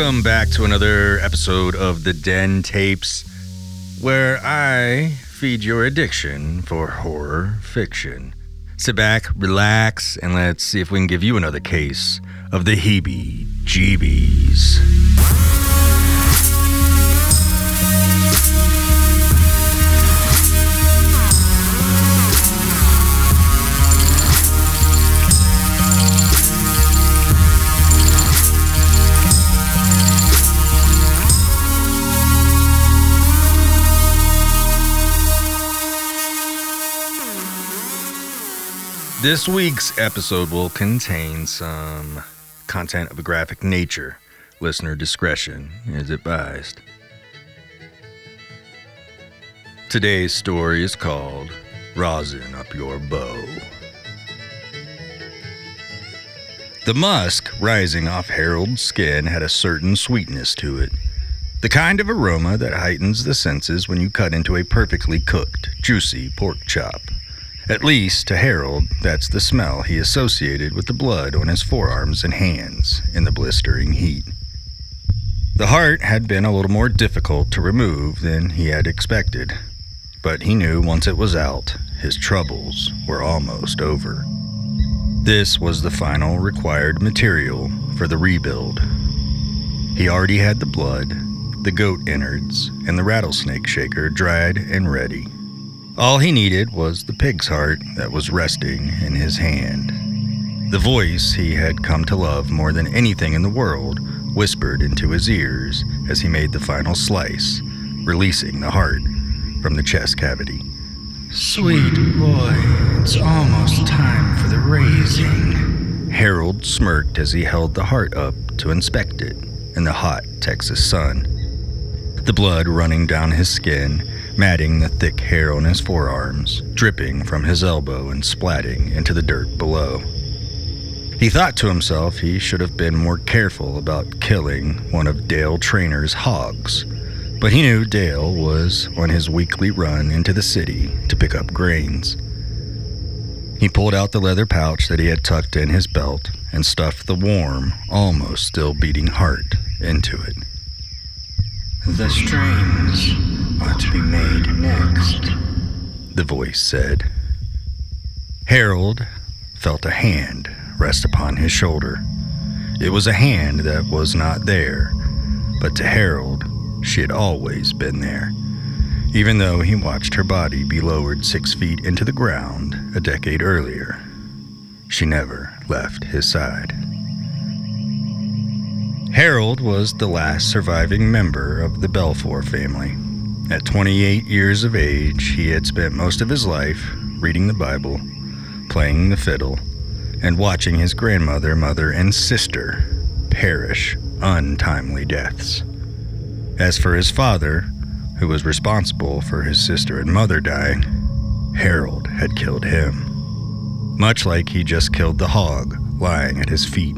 Welcome back to another episode of the Den Tapes, where I feed your addiction for horror fiction. Sit back, relax, and let's see if we can give you another case of the heebie jeebies. This week's episode will contain some content of a graphic nature. Listener discretion is advised. Today's story is called Rosin Up Your Bow. The musk rising off Harold's skin had a certain sweetness to it. The kind of aroma that heightens the senses when you cut into a perfectly cooked, juicy pork chop. At least, to Harold, that's the smell he associated with the blood on his forearms and hands in the blistering heat. The heart had been a little more difficult to remove than he had expected, but he knew once it was out, his troubles were almost over. This was the final required material for the rebuild. He already had the blood, the goat innards, and the rattlesnake shaker dried and ready. All he needed was the pig's heart that was resting in his hand. The voice he had come to love more than anything in the world whispered into his ears as he made the final slice, releasing the heart from the chest cavity. Sweet boy, it's almost time for the raising. Harold smirked as he held the heart up to inspect it in the hot Texas sun. The blood running down his skin matting the thick hair on his forearms, dripping from his elbow and splatting into the dirt below. He thought to himself he should have been more careful about killing one of Dale Trainor's hogs, but he knew Dale was on his weekly run into the city to pick up grains. He pulled out the leather pouch that he had tucked in his belt and stuffed the warm, almost still beating heart into it. The strings are to be made next, the voice said. Harold felt a hand rest upon his shoulder. It was a hand that was not there, but to Harold, she had always been there, even though he watched her body be lowered six feet into the ground a decade earlier. She never left his side. Harold was the last surviving member of the Belfour family. At 28 years of age, he had spent most of his life reading the Bible, playing the fiddle, and watching his grandmother, mother, and sister perish untimely deaths. As for his father, who was responsible for his sister and mother dying, Harold had killed him. Much like he just killed the hog lying at his feet,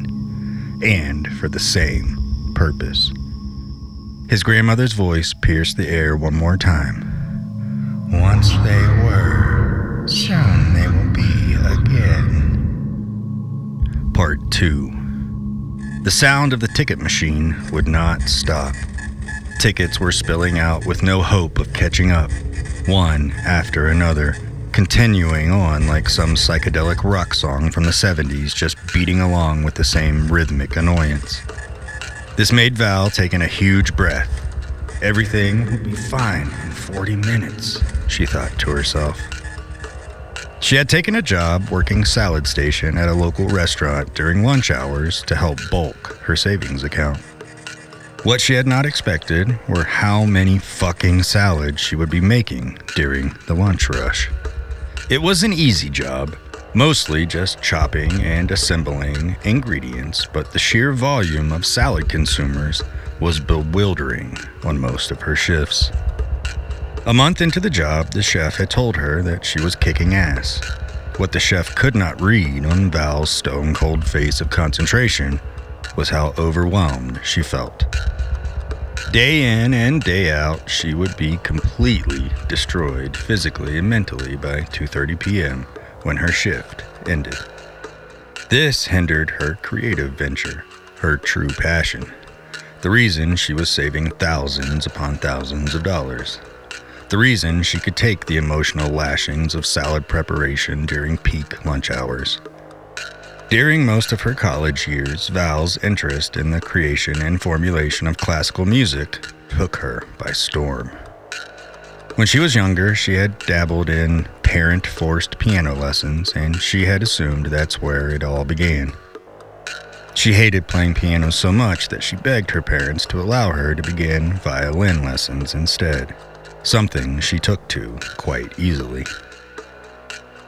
and for the same purpose. His grandmother's voice pierced the air one more time. Once they were, soon they will be again. Part 2 The sound of the ticket machine would not stop. Tickets were spilling out with no hope of catching up, one after another, continuing on like some psychedelic rock song from the 70s, just beating along with the same rhythmic annoyance. This made Val take in a huge breath. Everything would be fine in 40 minutes, she thought to herself. She had taken a job working salad station at a local restaurant during lunch hours to help bulk her savings account. What she had not expected were how many fucking salads she would be making during the lunch rush. It was an easy job, mostly just chopping and assembling ingredients, but the sheer volume of salad consumers was bewildering on most of her shifts. A month into the job, the chef had told her that she was kicking ass. What the chef could not read on Val's stone cold face of concentration was how overwhelmed she felt. Day in and day out, she would be completely destroyed physically and mentally by 2:30 p.m. when her shift ended. This hindered her creative venture, her true passion. The reason she was saving thousands upon thousands of dollars. The reason she could take the emotional lashings of salad preparation during peak lunch hours. During most of her college years, Val's interest in the creation and formulation of classical music took her by storm. When she was younger, she had dabbled in parent forced piano lessons, and she had assumed that's where it all began. She hated playing piano so much that she begged her parents to allow her to begin violin lessons instead, something she took to quite easily.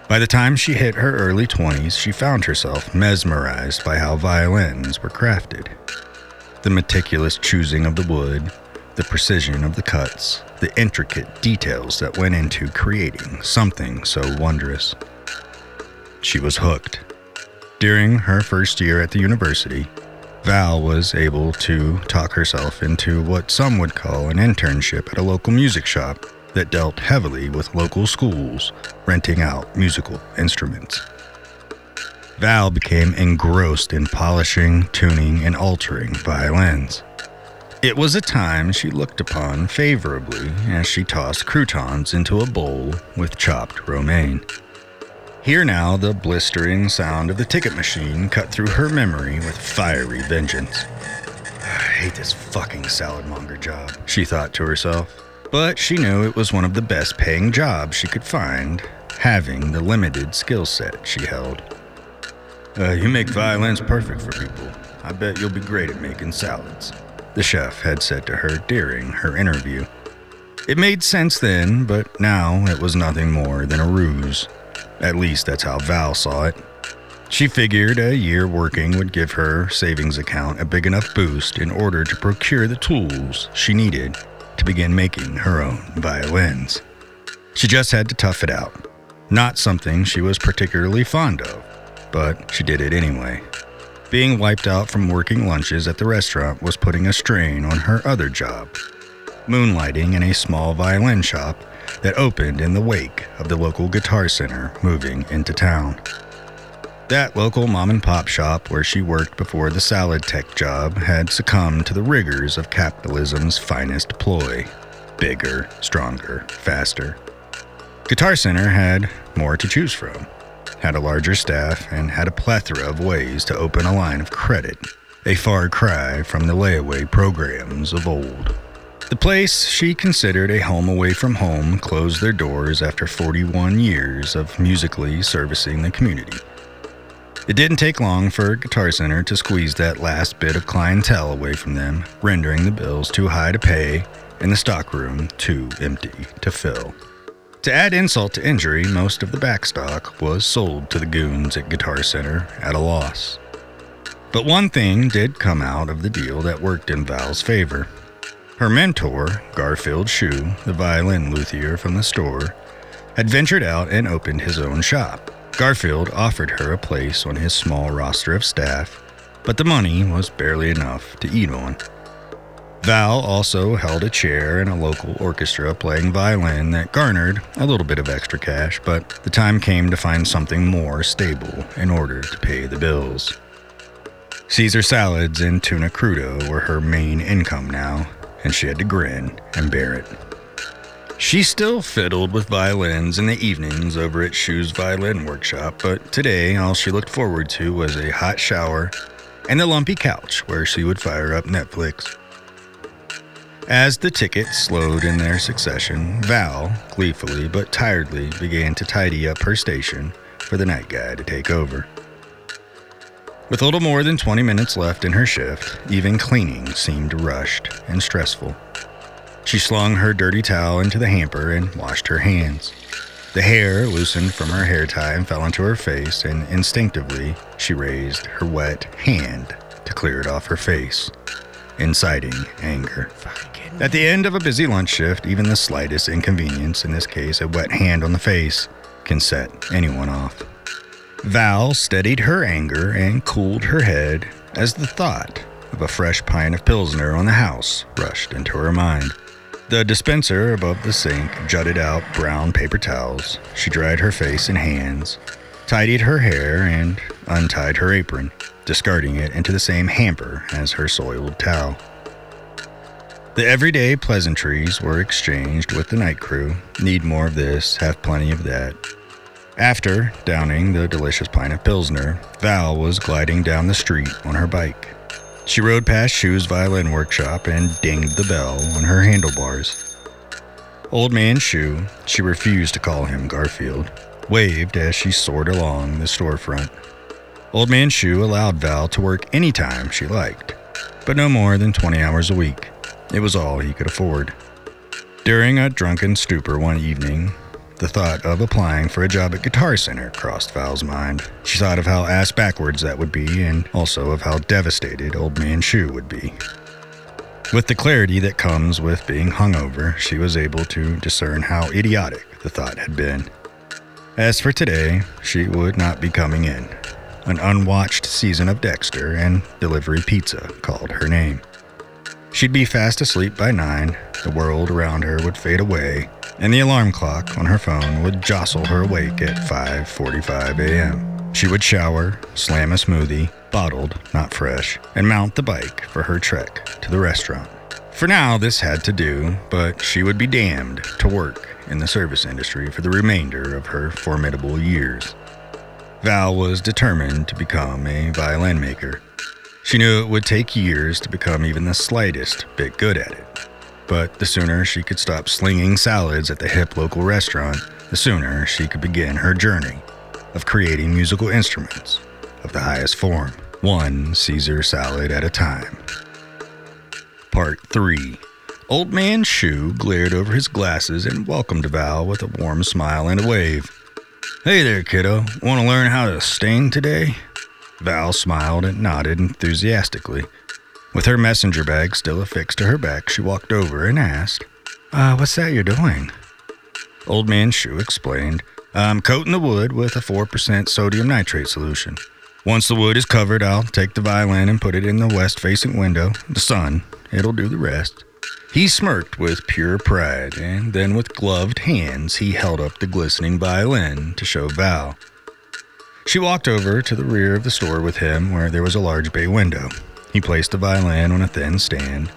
By the time she hit her early 20s, she found herself mesmerized by how violins were crafted. The meticulous choosing of the wood, the precision of the cuts, the intricate details that went into creating something so wondrous. She was hooked. During her first year at the university, Val was able to talk herself into what some would call an internship at a local music shop that dealt heavily with local schools renting out musical instruments. Val became engrossed in polishing, tuning, and altering violins. It was a time she looked upon favorably as she tossed croutons into a bowl with chopped romaine. Hear now the blistering sound of the ticket machine cut through her memory with fiery vengeance. I hate this fucking salad monger job, she thought to herself. But she knew it was one of the best paying jobs she could find, having the limited skill set she held. Uh, you make violins perfect for people. I bet you'll be great at making salads, the chef had said to her during her interview. It made sense then, but now it was nothing more than a ruse. At least that's how Val saw it. She figured a year working would give her savings account a big enough boost in order to procure the tools she needed to begin making her own violins. She just had to tough it out. Not something she was particularly fond of, but she did it anyway. Being wiped out from working lunches at the restaurant was putting a strain on her other job moonlighting in a small violin shop that opened in the wake of the local guitar center moving into town. That local mom and pop shop where she worked before the salad tech job had succumbed to the rigors of capitalism's finest ploy bigger, stronger, faster. Guitar Center had more to choose from, had a larger staff, and had a plethora of ways to open a line of credit, a far cry from the layaway programs of old. The place she considered a home away from home closed their doors after 41 years of musically servicing the community. It didn't take long for Guitar Center to squeeze that last bit of clientele away from them, rendering the bills too high to pay and the stockroom too empty to fill. To add insult to injury, most of the backstock was sold to the goons at Guitar Center at a loss. But one thing did come out of the deal that worked in Val's favor. Her mentor, Garfield Shue, the violin luthier from the store, had ventured out and opened his own shop. Garfield offered her a place on his small roster of staff, but the money was barely enough to eat on. Val also held a chair in a local orchestra playing violin that garnered a little bit of extra cash, but the time came to find something more stable in order to pay the bills. Caesar salads and tuna crudo were her main income now, and she had to grin and bear it. She still fiddled with violins in the evenings over at Shue's Violin Workshop, but today all she looked forward to was a hot shower and a lumpy couch where she would fire up Netflix. As the tickets slowed in their succession, Val, gleefully but tiredly, began to tidy up her station for the night guy to take over. With little more than 20 minutes left in her shift, even cleaning seemed rushed and stressful. She slung her dirty towel into the hamper and washed her hands. The hair loosened from her hair tie and fell into her face, and instinctively she raised her wet hand to clear it off her face, inciting anger. At the end of a busy lunch shift, even the slightest inconvenience, in this case a wet hand on the face, can set anyone off. Val steadied her anger and cooled her head as the thought of a fresh pint of Pilsner on the house rushed into her mind. The dispenser above the sink jutted out brown paper towels. She dried her face and hands, tidied her hair, and untied her apron, discarding it into the same hamper as her soiled towel. The everyday pleasantries were exchanged with the night crew. Need more of this, have plenty of that. After downing the delicious pint of Pilsner, Val was gliding down the street on her bike. She rode past Shu's violin workshop and dinged the bell on her handlebars. Old Man Shu, she refused to call him Garfield, waved as she soared along the storefront. Old Man Shu allowed Val to work any time she liked, but no more than 20 hours a week. It was all he could afford. During a drunken stupor one evening, the thought of applying for a job at Guitar Center crossed Val's mind. She thought of how ass backwards that would be, and also of how devastated Old Man Shu would be. With the clarity that comes with being hungover, she was able to discern how idiotic the thought had been. As for today, she would not be coming in. An unwatched season of Dexter and delivery pizza called her name. She'd be fast asleep by nine, the world around her would fade away, and the alarm clock on her phone would jostle her awake at 5:45 a.m. She would shower, slam a smoothie, bottled, not fresh, and mount the bike for her trek to the restaurant. For now, this had to do, but she would be damned to work in the service industry for the remainder of her formidable years. Val was determined to become a violin maker, she knew it would take years to become even the slightest bit good at it. But the sooner she could stop slinging salads at the hip local restaurant, the sooner she could begin her journey of creating musical instruments of the highest form, one Caesar salad at a time. Part 3 Old Man Shu glared over his glasses and welcomed Val with a warm smile and a wave. Hey there, kiddo. Want to learn how to sting today? Val smiled and nodded enthusiastically. With her messenger bag still affixed to her back, she walked over and asked, Uh, what's that you're doing? Old Man Shu explained, I'm coating the wood with a 4% sodium nitrate solution. Once the wood is covered, I'll take the violin and put it in the west facing window, the sun. It'll do the rest. He smirked with pure pride, and then with gloved hands he held up the glistening violin to show Val. She walked over to the rear of the store with him, where there was a large bay window. He placed the violin on a thin stand,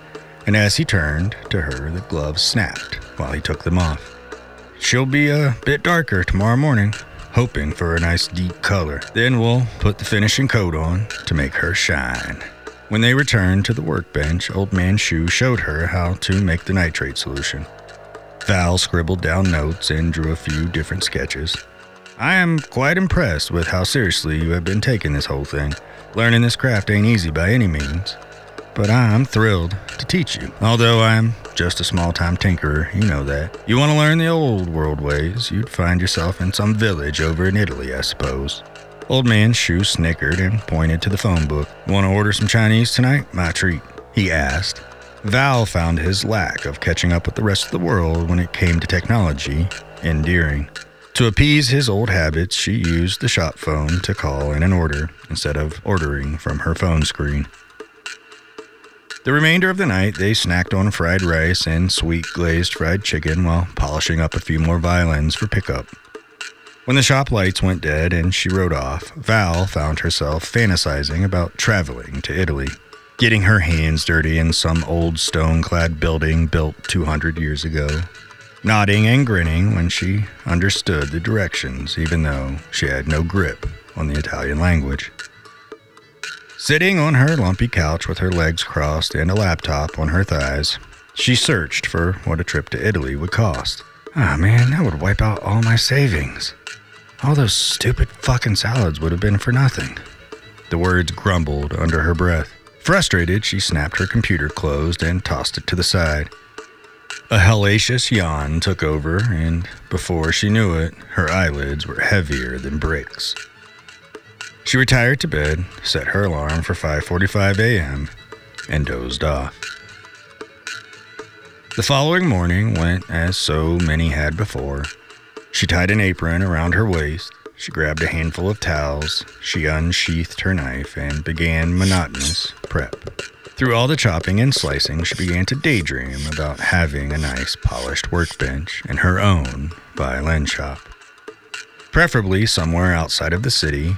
and as he turned to her, the gloves snapped while he took them off. She'll be a bit darker tomorrow morning, hoping for a nice deep color. Then we'll put the finishing coat on to make her shine. When they returned to the workbench, Old Man Shu showed her how to make the nitrate solution. Val scribbled down notes and drew a few different sketches. I am quite impressed with how seriously you have been taking this whole thing. Learning this craft ain't easy by any means, but I'm thrilled to teach you. Although I'm just a small time tinkerer, you know that. You want to learn the old world ways, you'd find yourself in some village over in Italy, I suppose. Old man Shu snickered and pointed to the phone book. Want to order some Chinese tonight? My treat, he asked. Val found his lack of catching up with the rest of the world when it came to technology endearing. To appease his old habits, she used the shop phone to call in an order instead of ordering from her phone screen. The remainder of the night, they snacked on fried rice and sweet glazed fried chicken while polishing up a few more violins for pickup. When the shop lights went dead and she rode off, Val found herself fantasizing about traveling to Italy, getting her hands dirty in some old stone clad building built 200 years ago, nodding and grinning when she understood the directions, even though she had no grip on the Italian language. Sitting on her lumpy couch with her legs crossed and a laptop on her thighs, she searched for what a trip to Italy would cost. Ah, oh, man, that would wipe out all my savings. All those stupid fucking salads would have been for nothing. The words grumbled under her breath. Frustrated, she snapped her computer closed and tossed it to the side. A hellacious yawn took over, and before she knew it, her eyelids were heavier than bricks. She retired to bed, set her alarm for 5:45 a.m., and dozed off. The following morning went as so many had before. She tied an apron around her waist, she grabbed a handful of towels, she unsheathed her knife, and began monotonous prep. Through all the chopping and slicing, she began to daydream about having a nice polished workbench in her own violin shop. Preferably somewhere outside of the city,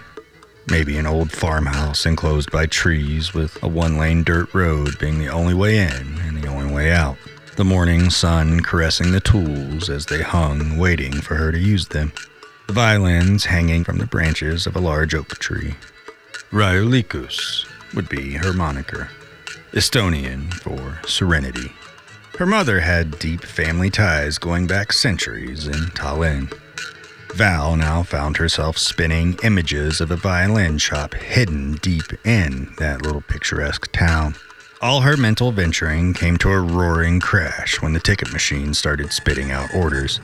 maybe an old farmhouse enclosed by trees with a one lane dirt road being the only way in and the only way out, the morning sun caressing the tools as they hung, waiting for her to use them. The violins hanging from the branches of a large oak tree. Rahulikkus would be her moniker, Estonian for serenity. Her mother had deep family ties going back centuries in Tallinn. Val now found herself spinning images of a violin shop hidden deep in that little picturesque town. All her mental venturing came to a roaring crash when the ticket machine started spitting out orders.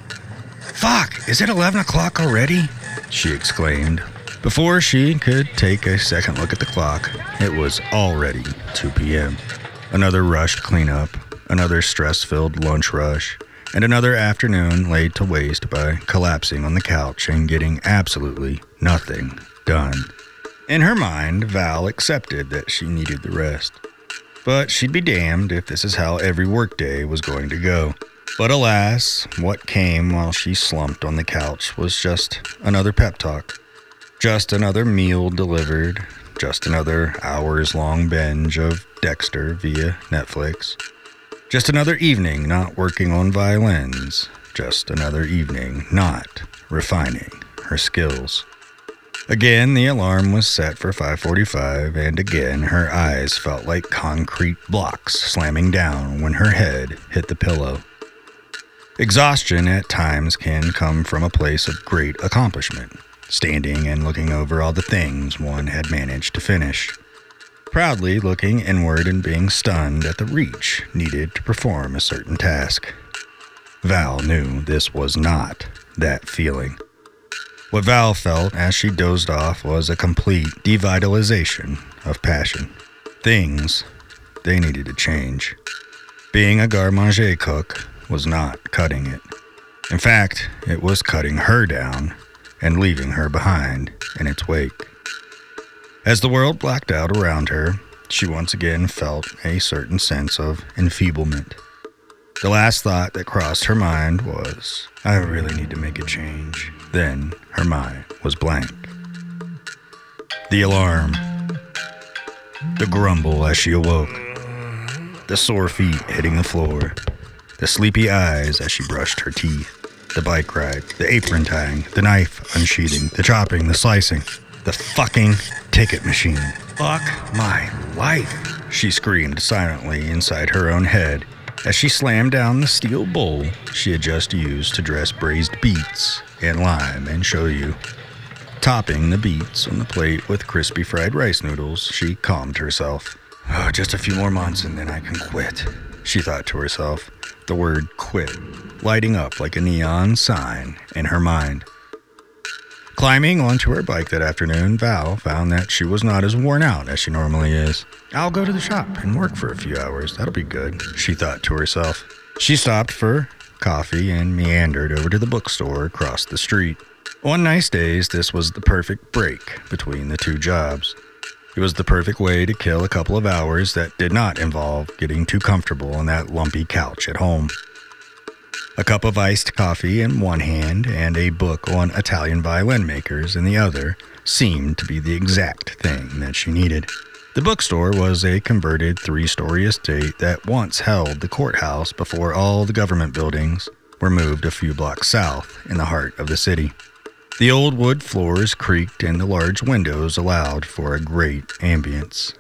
Fuck, is it 11 o'clock already? She exclaimed. Before she could take a second look at the clock, it was already 2 p.m. Another rushed cleanup, another stress filled lunch rush, and another afternoon laid to waste by collapsing on the couch and getting absolutely nothing done. In her mind, Val accepted that she needed the rest. But she'd be damned if this is how every workday was going to go. But alas, what came while she slumped on the couch was just another pep talk. Just another meal delivered. Just another hours long binge of Dexter via Netflix. Just another evening not working on violins. Just another evening not refining her skills. Again, the alarm was set for 5:45 and again her eyes felt like concrete blocks slamming down when her head hit the pillow. Exhaustion at times can come from a place of great accomplishment, standing and looking over all the things one had managed to finish. Proudly looking inward and being stunned at the reach needed to perform a certain task. Val knew this was not that feeling. What Val felt as she dozed off was a complete devitalization of passion. Things, they needed to change. Being a garde cook was not cutting it. In fact, it was cutting her down and leaving her behind in its wake. As the world blacked out around her, she once again felt a certain sense of enfeeblement. The last thought that crossed her mind was, I really need to make a change. Then her mind was blank. The alarm. The grumble as she awoke. The sore feet hitting the floor. The sleepy eyes as she brushed her teeth. The bike ride. The apron tying. The knife unsheathing. The chopping. The slicing. The fucking ticket machine. Fuck my life, she screamed silently inside her own head as she slammed down the steel bowl she had just used to dress braised beets and lime and shoyu. Topping the beets on the plate with crispy fried rice noodles, she calmed herself. Oh, just a few more months and then I can quit, she thought to herself, the word quit lighting up like a neon sign in her mind. Climbing onto her bike that afternoon, Val found that she was not as worn out as she normally is. I'll go to the shop and work for a few hours. That'll be good, she thought to herself. She stopped for coffee and meandered over to the bookstore across the street. On nice days, this was the perfect break between the two jobs. It was the perfect way to kill a couple of hours that did not involve getting too comfortable on that lumpy couch at home. A cup of iced coffee in one hand and a book on Italian violin makers in the other seemed to be the exact thing that she needed. The bookstore was a converted three story estate that once held the courthouse before all the government buildings were moved a few blocks south in the heart of the city. The old wood floors creaked and the large windows allowed for a great ambience.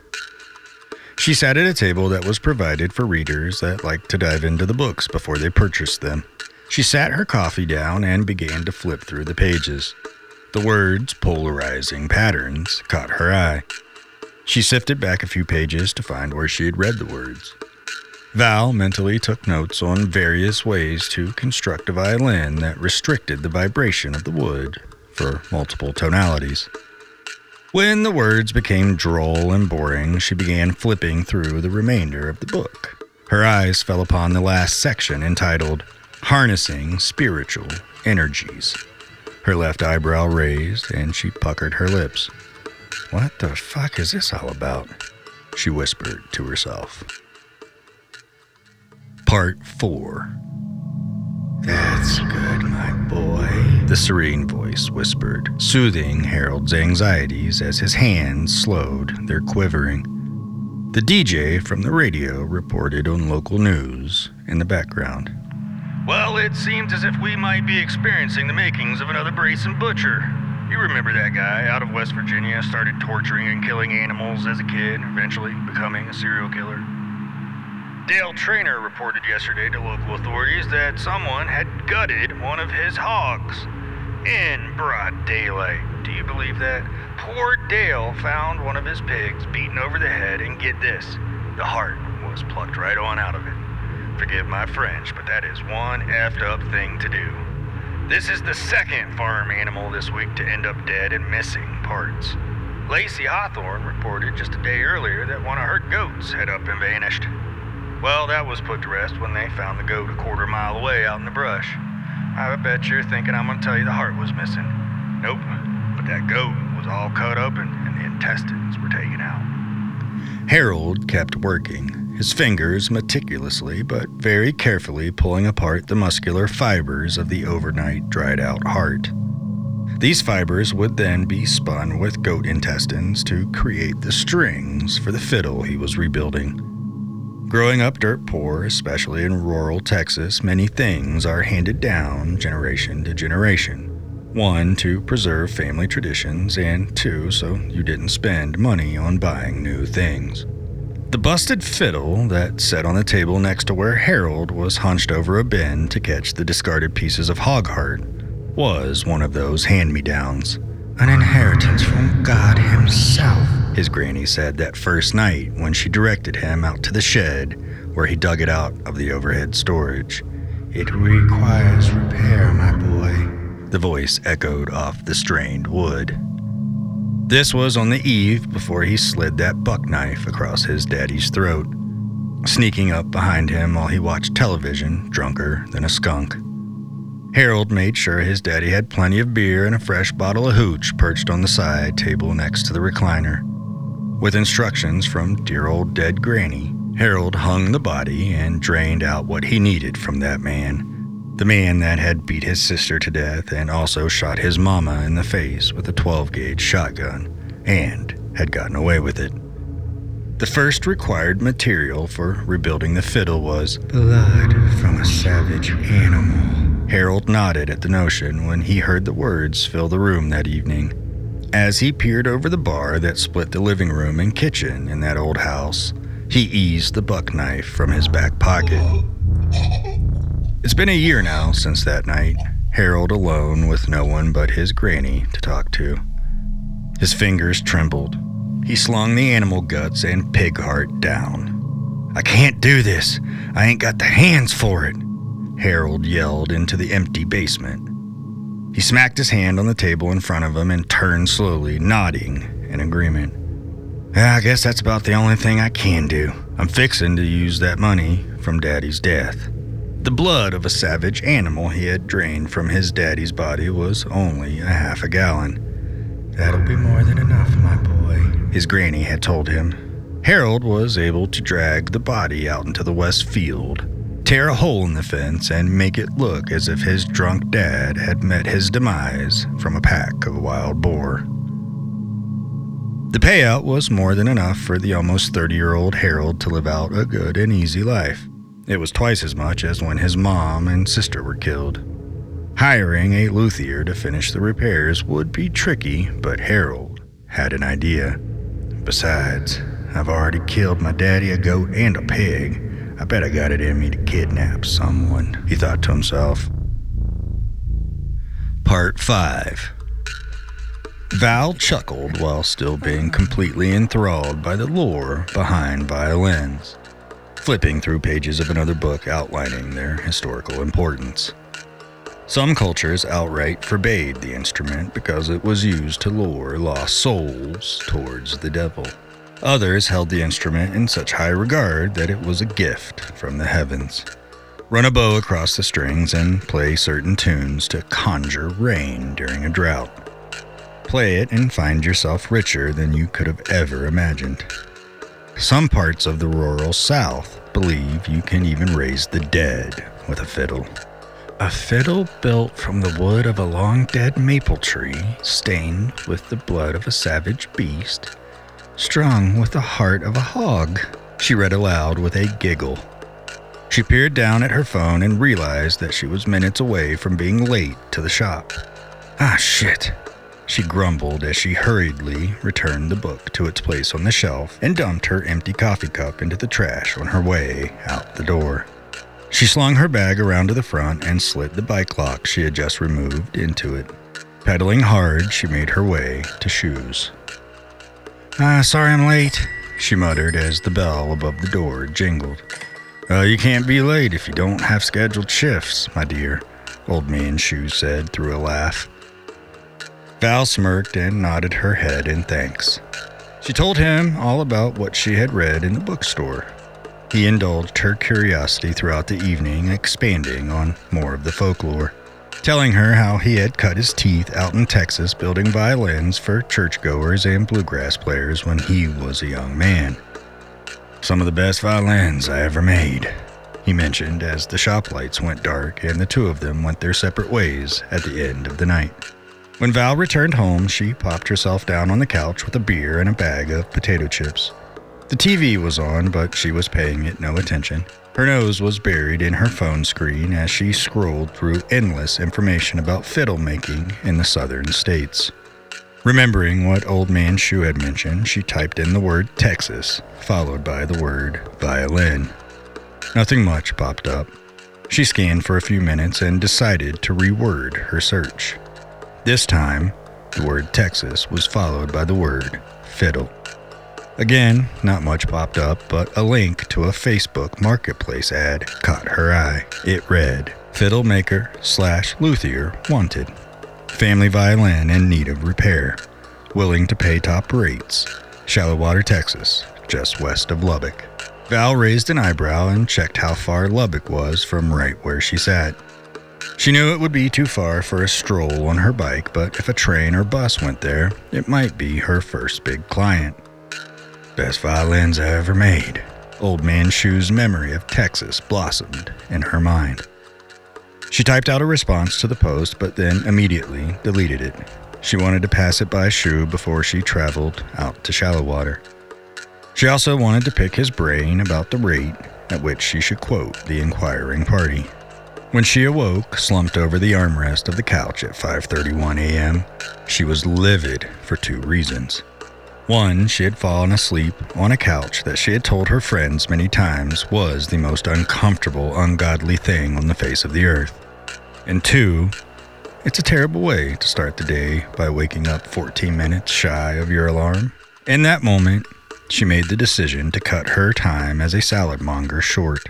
She sat at a table that was provided for readers that liked to dive into the books before they purchased them. She sat her coffee down and began to flip through the pages. The words polarizing patterns caught her eye. She sifted back a few pages to find where she had read the words. Val mentally took notes on various ways to construct a violin that restricted the vibration of the wood for multiple tonalities. When the words became droll and boring, she began flipping through the remainder of the book. Her eyes fell upon the last section entitled Harnessing Spiritual Energies. Her left eyebrow raised and she puckered her lips. What the fuck is this all about? She whispered to herself. Part 4 That's good, my boy, the serene voice whispered, soothing Harold's anxieties as his hands slowed their quivering. The DJ from the radio reported on local news in the background. Well, it seems as if we might be experiencing the makings of another Brayson Butcher. You remember that guy out of West Virginia, started torturing and killing animals as a kid, eventually becoming a serial killer. Dale Trainer reported yesterday to local authorities that someone had gutted one of his hogs in broad daylight. Do you believe that? Poor Dale found one of his pigs beaten over the head, and get this the heart was plucked right on out of it. Forgive my French, but that is one effed up thing to do. This is the second farm animal this week to end up dead and missing parts. Lacey Hawthorne reported just a day earlier that one of her goats had up and vanished. Well, that was put to rest when they found the goat a quarter mile away out in the brush. I bet you're thinking I'm going to tell you the heart was missing. Nope, but that goat was all cut open and the intestines were taken out. Harold kept working, his fingers meticulously but very carefully pulling apart the muscular fibers of the overnight dried out heart. These fibers would then be spun with goat intestines to create the strings for the fiddle he was rebuilding. Growing up dirt poor, especially in rural Texas, many things are handed down generation to generation. One, to preserve family traditions, and two, so you didn't spend money on buying new things. The busted fiddle that sat on the table next to where Harold was hunched over a bin to catch the discarded pieces of hog heart was one of those hand me downs. An inheritance from God Himself, his granny said that first night when she directed him out to the shed where he dug it out of the overhead storage. It requires repair, my boy. The voice echoed off the strained wood. This was on the eve before he slid that buck knife across his daddy's throat, sneaking up behind him while he watched television, drunker than a skunk. Harold made sure his daddy had plenty of beer and a fresh bottle of hooch perched on the side table next to the recliner. With instructions from dear old dead Granny, Harold hung the body and drained out what he needed from that man the man that had beat his sister to death and also shot his mama in the face with a 12 gauge shotgun and had gotten away with it. The first required material for rebuilding the fiddle was blood from a savage animal. Harold nodded at the notion when he heard the words fill the room that evening. As he peered over the bar that split the living room and kitchen in that old house, he eased the buck knife from his back pocket. It's been a year now since that night, Harold alone with no one but his granny to talk to. His fingers trembled. He slung the animal guts and pig heart down. I can't do this. I ain't got the hands for it, Harold yelled into the empty basement. He smacked his hand on the table in front of him and turned slowly, nodding in agreement. I guess that's about the only thing I can do. I'm fixin' to use that money from Daddy's death. The blood of a savage animal he had drained from his daddy's body was only a half a gallon. That'll be more than enough, my boy, his granny had told him. Harold was able to drag the body out into the west field, tear a hole in the fence, and make it look as if his drunk dad had met his demise from a pack of wild boar. The payout was more than enough for the almost 30 year old Harold to live out a good and easy life. It was twice as much as when his mom and sister were killed. Hiring a luthier to finish the repairs would be tricky, but Harold had an idea. Besides, I've already killed my daddy, a goat, and a pig. I bet I got it in me to kidnap someone, he thought to himself. Part 5 Val chuckled while still being completely enthralled by the lore behind violins flipping through pages of another book outlining their historical importance. Some cultures outright forbade the instrument because it was used to lure lost souls towards the devil. Others held the instrument in such high regard that it was a gift from the heavens. Run a bow across the strings and play certain tunes to conjure rain during a drought. Play it and find yourself richer than you could have ever imagined. Some parts of the rural South believe you can even raise the dead with a fiddle. A fiddle built from the wood of a long dead maple tree, stained with the blood of a savage beast, strung with the heart of a hog, she read aloud with a giggle. She peered down at her phone and realized that she was minutes away from being late to the shop. Ah, shit, she grumbled as she hurriedly returned the book to its place on the shelf and dumped her empty coffee cup into the trash on her way out the door. She slung her bag around to the front and slid the bike lock she had just removed into it. Pedaling hard, she made her way to Shu's. Ah, sorry I'm late, she muttered as the bell above the door jingled. Uh, you can't be late if you don't have scheduled shifts, my dear, Old Man Shoes said through a laugh. Val smirked and nodded her head in thanks. She told him all about what she had read in the bookstore. He indulged her curiosity throughout the evening, expanding on more of the folklore, telling her how he had cut his teeth out in Texas building violins for churchgoers and bluegrass players when he was a young man. Some of the best violins I ever made, he mentioned as the shop lights went dark and the two of them went their separate ways at the end of the night. When Val returned home, she popped herself down on the couch with a beer and a bag of potato chips. The TV was on, but she was paying it no attention. Her nose was buried in her phone screen as she scrolled through endless information about fiddle making in the southern states. Remembering what Old Man Shu had mentioned, she typed in the word Texas, followed by the word violin. Nothing much popped up. She scanned for a few minutes and decided to reword her search. This time, the word Texas was followed by the word fiddle. Again, not much popped up, but a link to a Facebook marketplace ad caught her eye. It read, Fiddle maker slash luthier wanted. Family violin in need of repair. Willing to pay top rates. Shallow Water, Texas, just west of Lubbock. Val raised an eyebrow and checked how far Lubbock was from right where she sat. She knew it would be too far for a stroll on her bike, but if a train or bus went there, it might be her first big client. Best violins I ever made. Old Man Shu's memory of Texas blossomed in her mind. She typed out a response to the post, but then immediately deleted it. She wanted to pass it by Shu before she traveled out to shallow water. She also wanted to pick his brain about the rate at which she should quote the inquiring party. When she awoke, slumped over the armrest of the couch at 5:31 a.m., she was livid for two reasons. One, she had fallen asleep on a couch that she had told her friends many times was the most uncomfortable, ungodly thing on the face of the earth. And two, it's a terrible way to start the day by waking up 14 minutes shy of your alarm. In that moment, she made the decision to cut her time as a salad monger short.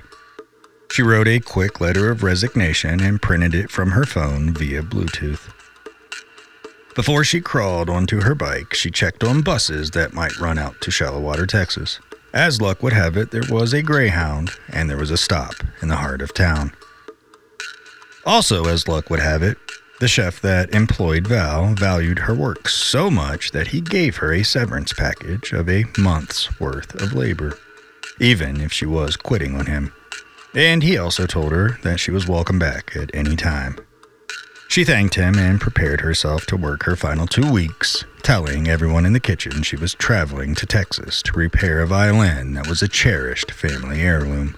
She wrote a quick letter of resignation and printed it from her phone via Bluetooth. Before she crawled onto her bike, she checked on buses that might run out to Shallow Water, Texas. As luck would have it, there was a Greyhound, and there was a stop in the heart of town. Also, as luck would have it, the chef that employed Val valued her work so much that he gave her a severance package of a month's worth of labor, even if she was quitting on him. And he also told her that she was welcome back at any time. She thanked him and prepared herself to work her final two weeks, telling everyone in the kitchen she was traveling to Texas to repair a violin that was a cherished family heirloom.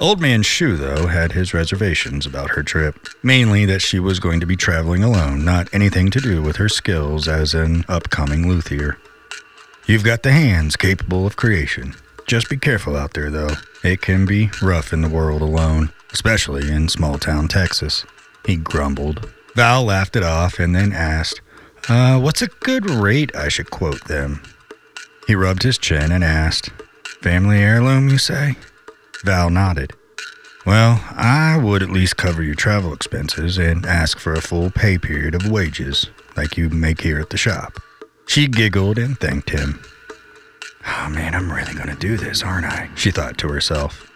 Old Man Shu, though, had his reservations about her trip, mainly that she was going to be traveling alone, not anything to do with her skills as an upcoming luthier. You've got the hands capable of creation. Just be careful out there, though. It can be rough in the world alone, especially in small town Texas. He grumbled. Val laughed it off and then asked, uh, what's a good rate I should quote them? He rubbed his chin and asked, Family heirloom, you say? Val nodded. Well, I would at least cover your travel expenses and ask for a full pay period of wages, like you make here at the shop. She giggled and thanked him. Oh man, I'm really gonna do this, aren't I? She thought to herself.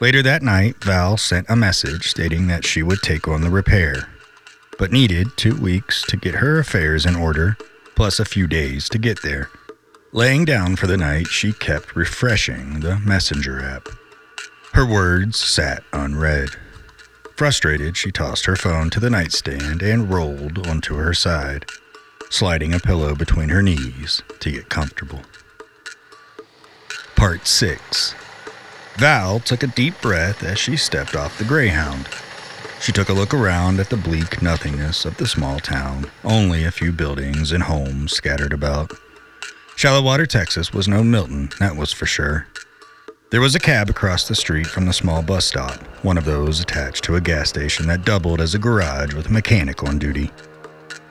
Later that night, Val sent a message stating that she would take on the repair, but needed two weeks to get her affairs in order, plus a few days to get there. Laying down for the night, she kept refreshing the messenger app. Her words sat unread. Frustrated, she tossed her phone to the nightstand and rolled onto her side. sliding a pillow between her knees to get comfortable. Part 6 Val took a deep breath as she stepped off the Greyhound. She took a look around at the bleak nothingness of the small town, only a few buildings and homes scattered about. Shallowater, Texas was no Milton, that was for sure. There was a cab across the street from the small bus stop, one of those attached to a gas station that doubled as a garage with a mechanic on duty.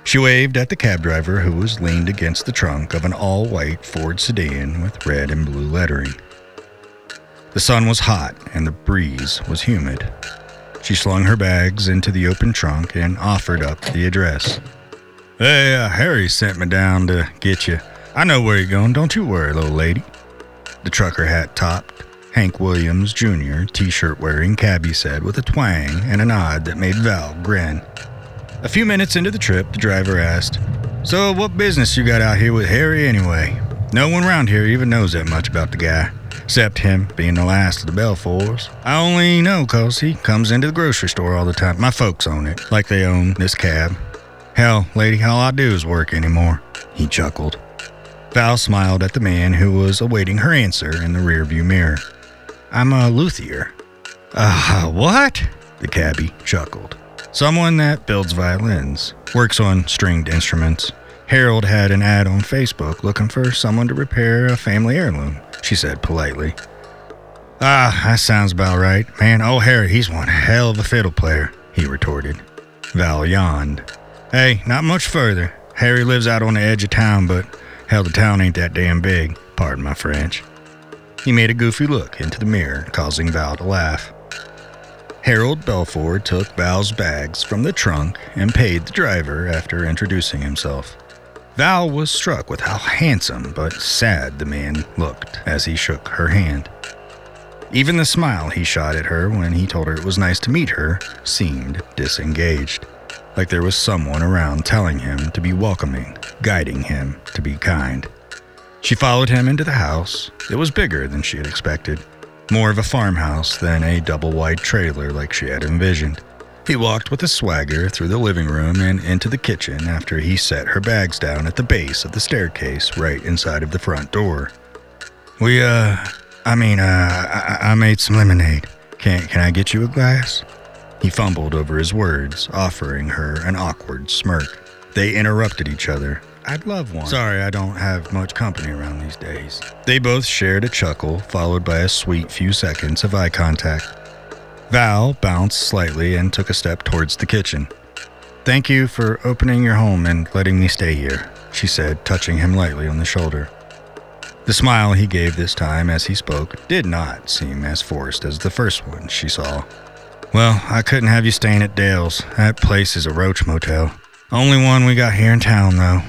She waved at the cab driver who was leaned against the trunk of an all white Ford sedan with red and blue lettering. The sun was hot and the breeze was humid. She slung her bags into the open trunk and offered up the address. Hey, uh, Harry sent me down to get you. I know where you're going, don't you worry, little lady. The trucker hat topped, Hank Williams Jr., t shirt wearing cabbie said with a twang and a nod that made Val grin. A few minutes into the trip, the driver asked, So, what business you got out here with Harry anyway? No one round here even knows that much about the guy, except him being the last of the Belfours. I only know 'cause he comes into the grocery store all the time. My folks own it, like they own this cab. Hell, lady, all I do is work anymore. He chuckled. Val smiled at the man who was awaiting her answer in the rearview mirror. I'm a luthier. Uh, what? The cabbie chuckled. Someone that builds violins, works on stringed instruments. Harold had an ad on Facebook looking for someone to repair a family heirloom, she said politely. Ah, that sounds about right. Man, oh Harry, he's one hell of a fiddle player, he retorted. Val yawned. Hey, not much further. Harry lives out on the edge of town, but hell, the town ain't that damn big, pardon my French. He made a goofy look into the mirror, causing Val to laugh. Harold Belfour took Val's bags from the trunk and paid the driver after introducing himself. Val was struck with how handsome but sad the man looked as he shook her hand. Even the smile he shot at her when he told her it was nice to meet her seemed disengaged, like there was someone around telling him to be welcoming, guiding him to be kind. She followed him into the house. It was bigger than she had expected, more of a farmhouse than a double wide trailer like she had envisioned. He walked with a swagger through the living room and into the kitchen after he set her bags down at the base of the staircase right inside of the front door. We, uh, I mean, uh, I, I made some lemonade. Can, can I get you a glass? He fumbled over his words, offering her an awkward smirk. They interrupted each other, I'd love one. Sorry, I don't have much company around these days. They both shared a chuckle, followed by a sweet few seconds of eye contact. Val bounced slightly and took a step towards the kitchen. Thank you for opening your home and letting me stay here, she said, touching him lightly on the shoulder. The smile he gave this time as he spoke did not seem as forced as the first one she saw. Well, I couldn't have you staying at Dale's. That place is a roach motel. Only one we got here in town, though.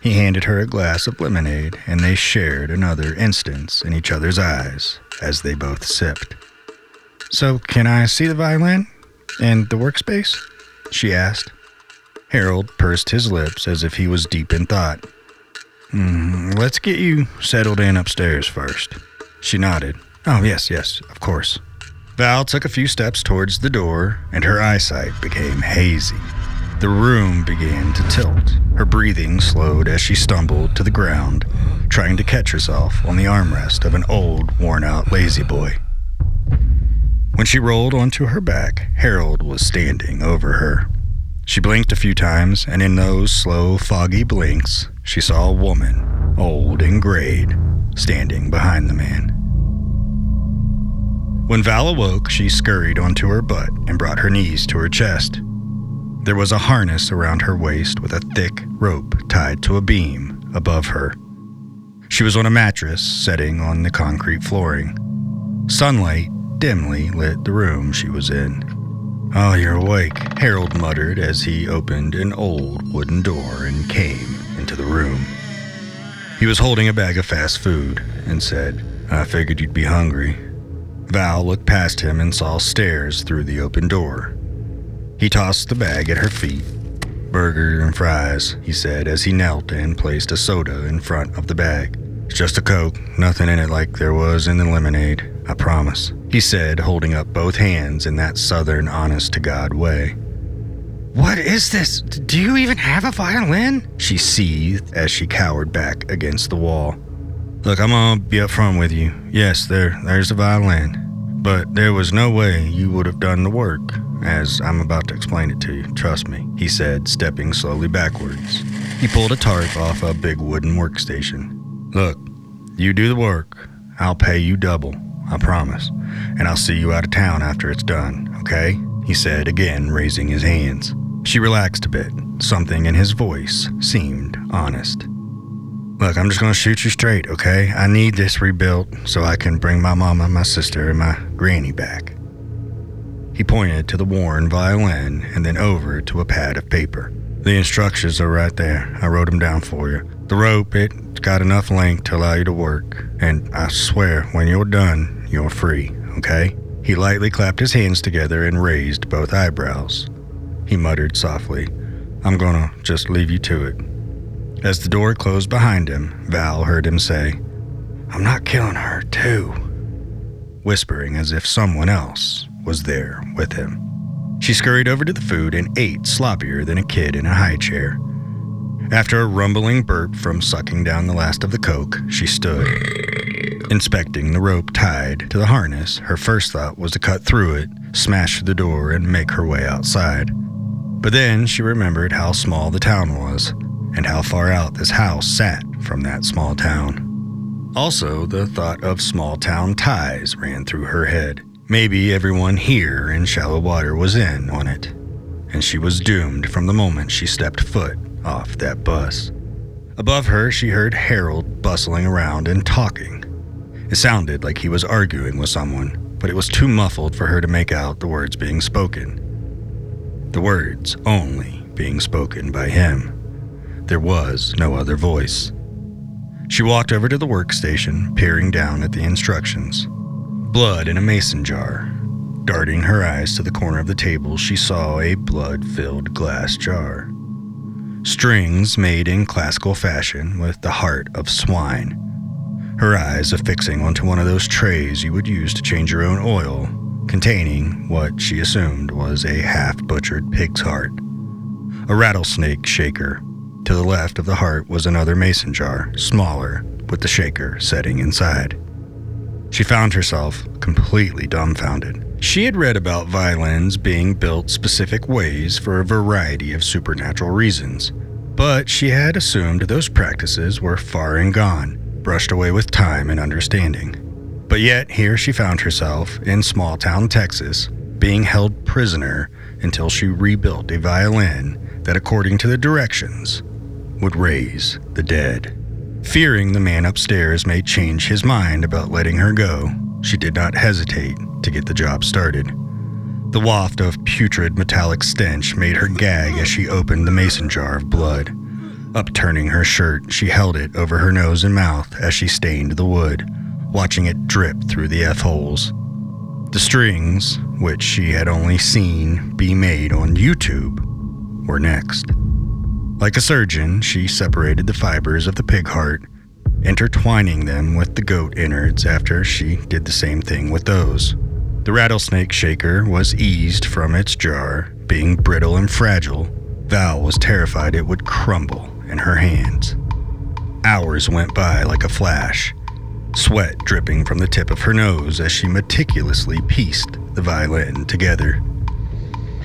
He handed her a glass of lemonade, and they shared another instance in each other's eyes as they both sipped. So, can I see the violin? And the workspace? She asked. Harold pursed his lips as if he was deep in thought. Mm, let's get you settled in upstairs first. She nodded. Oh, yes, yes, of course. Val took a few steps towards the door, and her eyesight became hazy. The room began to tilt. Her breathing slowed as she stumbled to the ground, trying to catch herself on the armrest of an old, worn out La-Z-Boy. When she rolled onto her back, Harold was standing over her. She blinked a few times, and in those slow, foggy blinks, she saw a woman, old and grayed, standing behind the man. When Val awoke, she scurried onto her butt and brought her knees to her chest. There was a harness around her waist with a thick rope tied to a beam above her. She was on a mattress setting on the concrete flooring. Sunlight dimly lit the room she was in. Oh, you're awake, Harold muttered as he opened an old wooden door and came into the room. He was holding a bag of fast food and said, I figured you'd be hungry. Val looked past him and saw stairs through the open door. He tossed the bag at her feet. Burger and fries, he said as he knelt and placed a soda in front of the bag. It's just a Coke, nothing in it like there was in the lemonade, I promise, he said, holding up both hands in that southern honest to God way. What is this? Do you even have a violin? She seethed as she cowered back against the wall. Look, I'm gonna be upfront with you. Yes, there, there's a violin. But there was no way you would have done the work, as I'm about to explain it to you. Trust me, he said, stepping slowly backwards. He pulled a tarp off a big wooden workstation. Look, you do the work. I'll pay you double, I promise. And I'll see you out of town after it's done, okay? He said, again raising his hands. She relaxed a bit. Something in his voice seemed honest. Look, I'm just gonna shoot you straight, okay? I need this rebuilt so I can bring my mama, my sister, and my granny back. He pointed to the worn violin and then over to a pad of paper. The instructions are right there. I wrote them down for you. The rope, it's got enough length to allow you to work. And I swear, when you're done, you're free, okay? He lightly clapped his hands together and raised both eyebrows. He muttered softly, I'm gonna just leave you to it. As the door closed behind him, Val heard him say, I'm not killing her, too, whispering as if someone else was there with him. She scurried over to the food and ate sloppier than a kid in a high chair. After a rumbling burp from sucking down the last of the coke, she stood. Inspecting the rope tied to the harness, her first thought was to cut through it, smash the door, and make her way outside. But then she remembered how small the town was and how far out this house sat from that small town. Also, the thought of small town ties ran through her head. Maybe everyone here in Shallowater was in on it, and she was doomed from the moment she stepped foot off that bus. Above her, she heard Harold bustling around and talking. It sounded like he was arguing with someone, but it was too muffled for her to make out the words being spoken. The words only being spoken by him. There was no other voice. She walked over to the workstation, peering down at the instructions. Blood in a mason jar. Darting her eyes to the corner of the table, she saw a blood filled glass jar. Strings made in classical fashion with the heart of swine. Her eyes affixing onto one of those trays you would use to change your own oil, containing what she assumed was a half butchered pig's heart. A rattlesnake shaker to the left of the heart was another mason jar, smaller, with the shaker setting inside. She found herself completely dumbfounded. She had read about violins being built specific ways for a variety of supernatural reasons, but she had assumed those practices were far and gone, brushed away with time and understanding. But yet, here she found herself in small town Texas, being held prisoner until she rebuilt a violin that, according to the directions, would raise the dead. Fearing the man upstairs may change his mind about letting her go, she did not hesitate to get the job started. The waft of putrid metallic stench made her gag as she opened the mason jar of blood. Upturning her shirt, she held it over her nose and mouth as she stained the wood, watching it drip through the F holes. The strings, which she had only seen be made on YouTube, were next. Like a surgeon, she separated the fibers of the pig heart, intertwining them with the goat innards after she did the same thing with those. The rattlesnake shaker was eased from its jar, being brittle and fragile. Val was terrified it would crumble in her hands. Hours went by like a flash, sweat dripping from the tip of her nose as she meticulously pieced the violin together.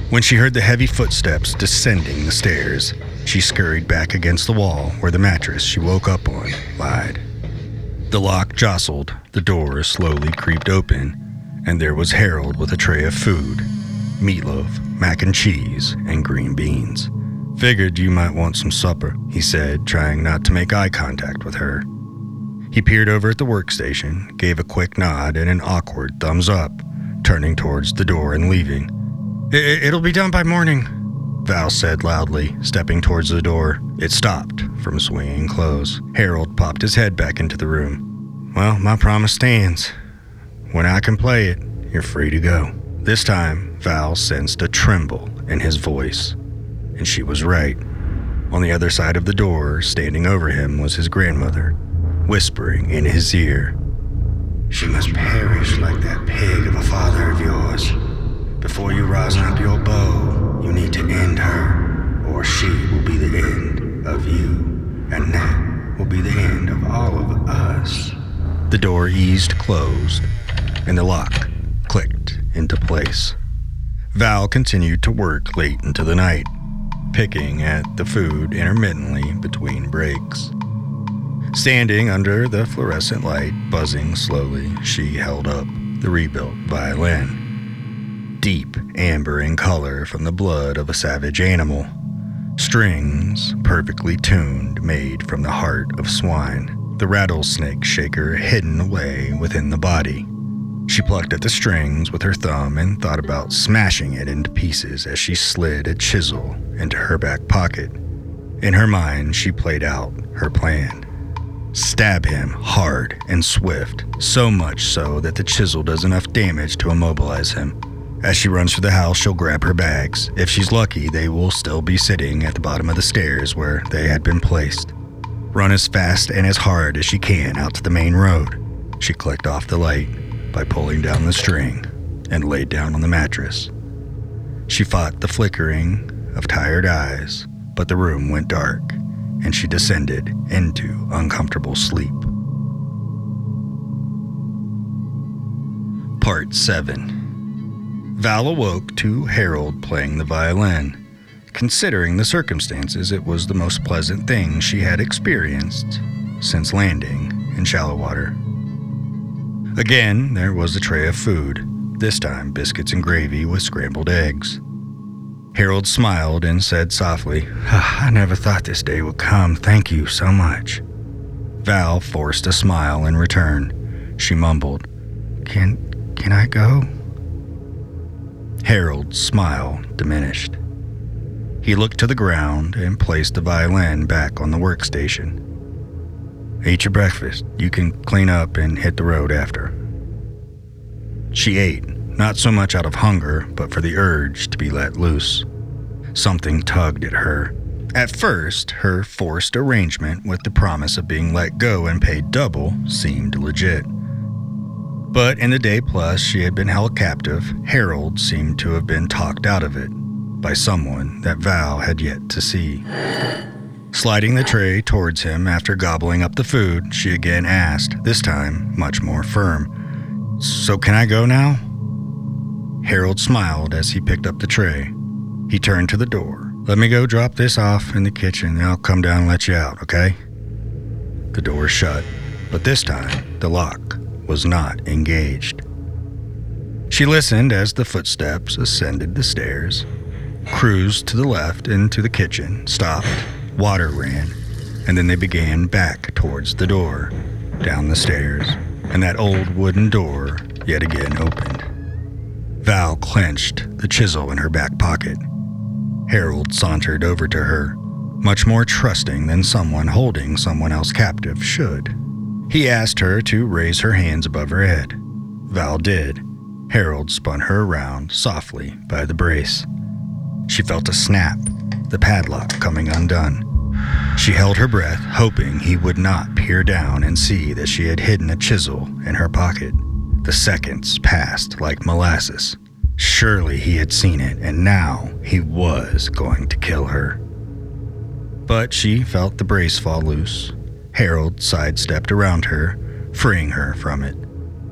When she heard the heavy footsteps descending the stairs, she scurried back against the wall where the mattress she woke up on lied. The lock jostled, the door slowly creaked open, and there was Harold with a tray of food meatloaf, mac and cheese, and green beans. Figured you might want some supper, he said, trying not to make eye contact with her. He peered over at the workstation, gave a quick nod and an awkward thumbs up, turning towards the door and leaving. It'll be done by morning, Val said loudly, stepping towards the door. It stopped from swinging close. Harold popped his head back into the room. Well, my promise stands. When I can play it, you're free to go. This time, Val sensed a tremble in his voice, and she was right. On the other side of the door, standing over him, was his grandmother, whispering in his ear. She must perish like that pig of a father of yours. Before you rosin up your bow, You need to end her, or she will be the end of you, and that will be the end of all of us. The door eased closed, and the lock clicked into place. Val continued to work late into the night, picking at the food intermittently between breaks. Standing under the fluorescent light, buzzing slowly, she held up the rebuilt violin. Deep amber in color from the blood of a savage animal. Strings perfectly tuned, made from the heart of swine. The rattlesnake shaker hidden away within the body. She plucked at the strings with her thumb and thought about smashing it into pieces as she slid a chisel into her back pocket. In her mind, she played out her plan. Stab him hard and swift, so much so that the chisel does enough damage to immobilize him. As she runs through the house, she'll grab her bags. If she's lucky, they will still be sitting at the bottom of the stairs where they had been placed. Run as fast and as hard as she can out to the main road. She clicked off the light by pulling down the string and laid down on the mattress. She fought the flickering of tired eyes, but the room went dark and she descended into uncomfortable sleep. Part 7 Val awoke to Harold playing the violin. Considering the circumstances, it was the most pleasant thing she had experienced since landing in Shallowater. Again, there was a tray of food, this time biscuits and gravy with scrambled eggs. Harold smiled and said softly, ah, I never thought this day would come. Thank you so much. Val forced a smile in return. She mumbled, Can can I go? Harold's smile diminished. He looked to the ground and placed the violin back on the workstation. Eat your breakfast. You can clean up and hit the road after. She ate, not so much out of hunger, but for the urge to be let loose. Something tugged at her. At first, her forced arrangement with the promise of being let go and paid double seemed legit. But in the day plus she had been held captive, Harold seemed to have been talked out of it by someone that Val had yet to see. Sliding the tray towards him after gobbling up the food, she again asked, this time much more firm, So can I go now? Harold smiled as he picked up the tray. He turned to the door. Let me go drop this off in the kitchen and I'll come down and let you out, okay? The door shut, but this time the lock was not engaged. She listened as the footsteps ascended the stairs, cruised to the left into the kitchen, stopped, water ran, and then they began back towards the door, down the stairs, and that old wooden door yet again opened. Val clenched the chisel in her back pocket. Harold sauntered over to her, much more trusting than someone holding someone else captive should. He asked her to raise her hands above her head. Val did. Harold spun her around softly by the brace. She felt a snap, the padlock coming undone. She held her breath, hoping he would not peer down and see that she had hidden a chisel in her pocket. The seconds passed like molasses. Surely he had seen it, and now he was going to kill her. But she felt the brace fall loose, Harold sidestepped around her, freeing her from it.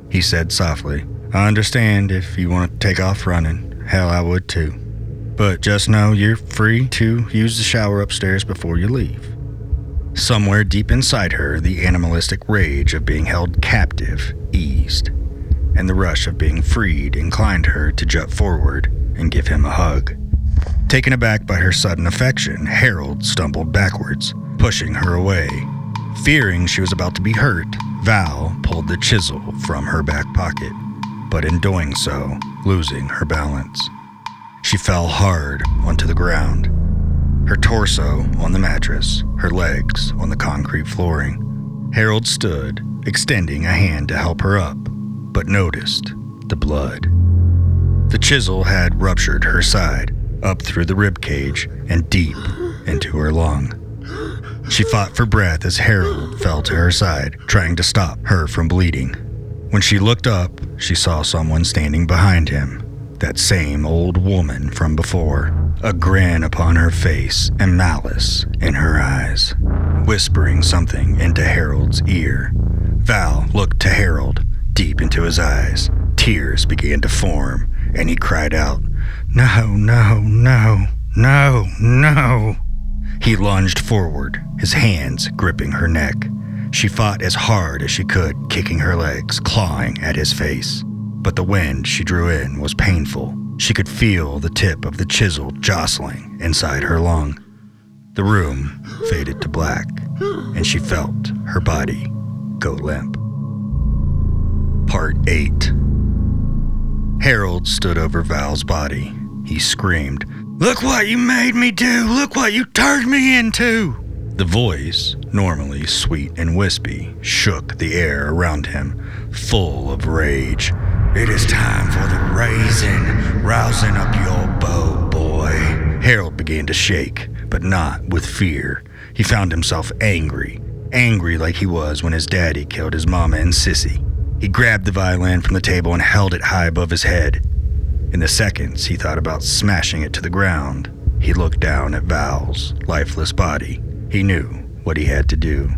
He said softly, I understand if you want to take off running. Hell, I would too. But just know you're free to use the shower upstairs before you leave. Somewhere deep inside her, the animalistic rage of being held captive eased, and the rush of being freed inclined her to jut forward and give him a hug. Taken aback by her sudden affection, Harold stumbled backwards, pushing her away Fearing she was about to be hurt, Val pulled the chisel from her back pocket, but in doing so, losing her balance. She fell hard onto the ground, her torso on the mattress, her legs on the concrete flooring. Harold stood, extending a hand to help her up, but noticed the blood. The chisel had ruptured her side, up through the rib cage and deep into her lung. She fought for breath as Harold fell to her side, trying to stop her from bleeding. When she looked up, she saw someone standing behind him, that same old woman from before. a grin upon her face and malice in her eyes, whispering something into Harold's ear. Val looked to Harold, deep into his eyes. Tears began to form, and he cried out, No, no, no, no, no. He lunged forward, his hands gripping her neck. She fought as hard as she could, kicking her legs, clawing at his face. But the wind she drew in was painful. She could feel the tip of the chisel jostling inside her lung. The room faded to black, and she felt her body go limp. Part 8 Harold stood over Val's body. He screamed, Look what you made me do! Look what you turned me into! The voice, normally sweet and wispy, shook the air around him, full of rage. It is time for the raising, rousing up your bow, boy. Harold began to shake, but not with fear. He found himself angry, angry like he was when his daddy killed his mama and sissy. He grabbed the violin from the table and held it high above his head. In the seconds he thought about smashing it to the ground, he looked down at Val's lifeless body. He knew what he had to do.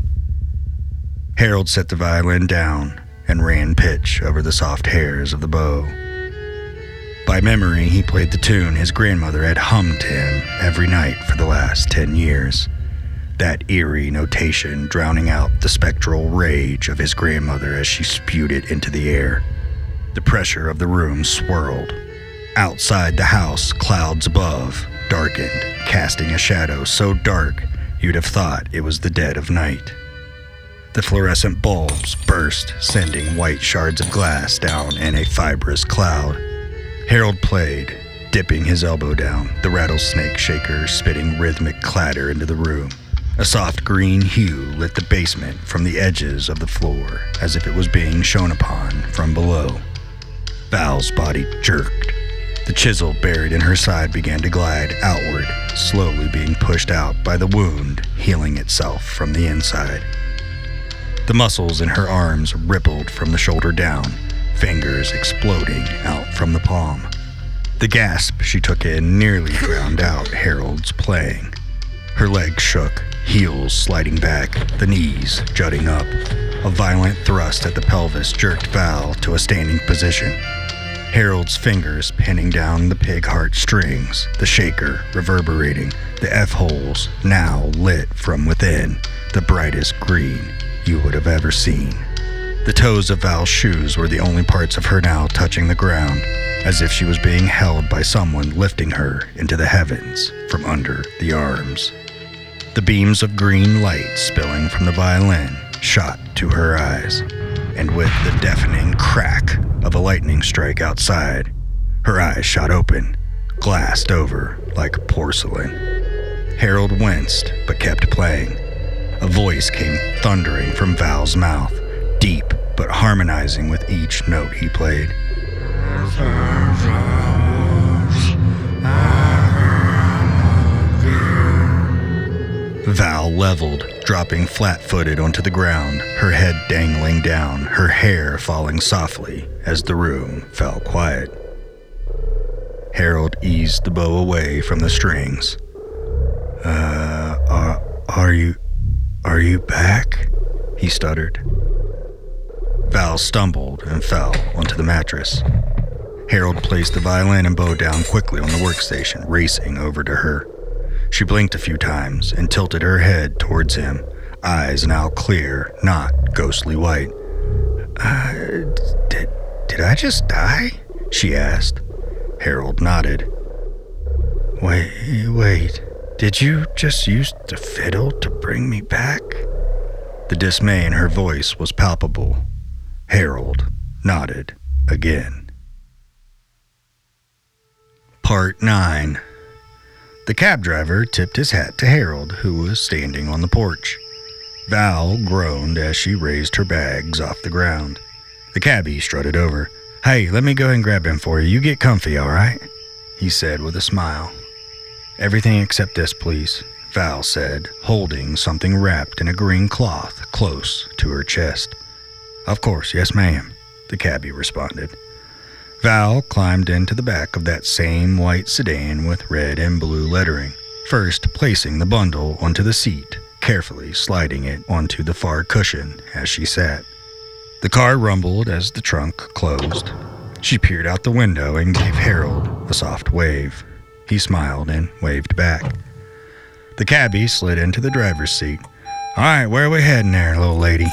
Harold set the violin down and ran pitch over the soft hairs of the bow. By memory, he played the tune his grandmother had hummed to him every night for the last ten years. That eerie notation drowning out the spectral rage of his grandmother as she spewed it into the air. The pressure of the room swirled. Outside the house, clouds above darkened, casting a shadow so dark you'd have thought it was the dead of night. The fluorescent bulbs burst, sending white shards of glass down in a fibrous cloud. Harold played, dipping his elbow down, the rattlesnake shaker spitting rhythmic clatter into the room. A soft green hue lit the basement from the edges of the floor as if it was being shone upon from below. Val's body jerked. The chisel buried in her side began to glide outward, slowly being pushed out by the wound healing itself from the inside. The muscles in her arms rippled from the shoulder down, fingers exploding out from the palm. The gasp she took in nearly drowned out Harold's playing. Her legs shook, heels sliding back, the knees jutting up. A violent thrust at the pelvis jerked Val to a standing position. Harold's fingers pinning down the pig heart strings, the shaker reverberating, the F holes now lit from within, the brightest green you would have ever seen. The toes of Val's shoes were the only parts of her now touching the ground, as if she was being held by someone lifting her into the heavens from under the arms. The beams of green light spilling from the violin shot to her eyes, and with the deafening crack of a lightning strike outside, her eyes shot open, glassed over like porcelain. Harold winced but kept playing. A voice came thundering from Val's mouth, deep but harmonizing with each note he played. Val leveled, dropping flat footed onto the ground, her head dangling down, her hair falling softly as the room fell quiet. Harold eased the bow away from the strings. Uh, are, are you. Are you back? He stuttered. Val stumbled and fell onto the mattress. Harold placed the violin and bow down quickly on the workstation, racing over to her. She blinked a few times and tilted her head towards him, eyes now clear, not ghostly white. Uh, did, did I just die? She asked. Harold nodded. Wait, wait. Did you just use the fiddle to bring me back? The dismay in her voice was palpable. Harold nodded again. Part 9 The cab driver tipped his hat to Harold, who was standing on the porch. Val groaned as she raised her bags off the ground. The cabbie strutted over. Hey, let me go and grab him for you. You get comfy, all right? He said with a smile. Everything except this, please, Val said, holding something wrapped in a green cloth close to her chest. Of course, yes, ma'am, the cabbie responded. Val climbed into the back of that same white sedan with red and blue lettering, first placing the bundle onto the seat, carefully sliding it onto the far cushion as she sat. The car rumbled as the trunk closed. She peered out the window and gave Harold a soft wave. He smiled and waved back. The cabbie slid into the driver's seat. All right, where are we heading there, little lady?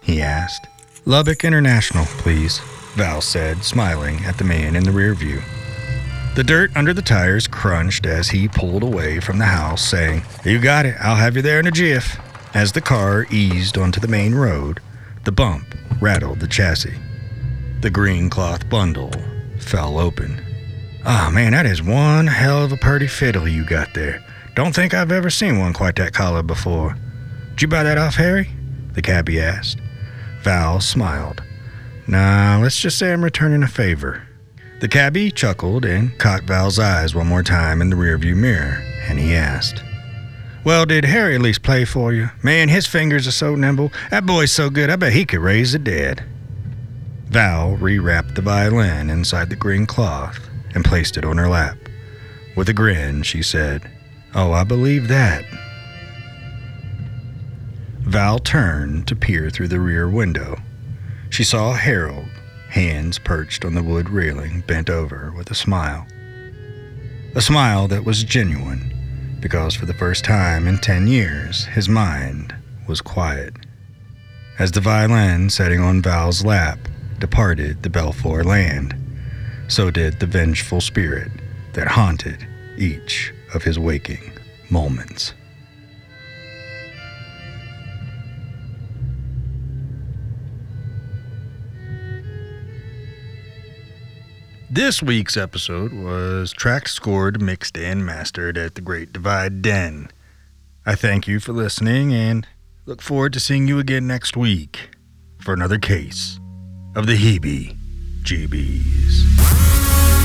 He asked. Lubbock International, please, Val said, smiling at the man in the rear view. The dirt under the tires crunched as he pulled away from the house, saying, You got it, I'll have you there in a jiff. As the car eased onto the main road, the bump rattled the chassis. The green cloth bundle fell open. Ah, oh, man, that is one hell of a purty fiddle you got there. Don't think I've ever seen one quite that collar before. Did you buy that off Harry? The cabbie asked. Val smiled. Nah, let's just say I'm returning a favor. The cabbie chuckled and caught Val's eyes one more time in the rearview mirror, and he asked, Well, did Harry at least play for you? Man, his fingers are so nimble. That boy's so good, I bet he could raise the dead. Val rewrapped the violin inside the green cloth and placed it on her lap. With a grin, she said, Oh, I believe that. Val turned to peer through the rear window. She saw Harold, hands perched on the wood railing, bent over with a smile. A smile that was genuine, because for the first time in ten years, his mind was quiet. As the violin setting on Val's lap departed the Belfour land, so did the vengeful spirit that haunted each of his waking moments. This week's episode was tracked, scored, mixed, and mastered at the Great Divide Den. I thank you for listening and look forward to seeing you again next week for another case of the Heebie GBs.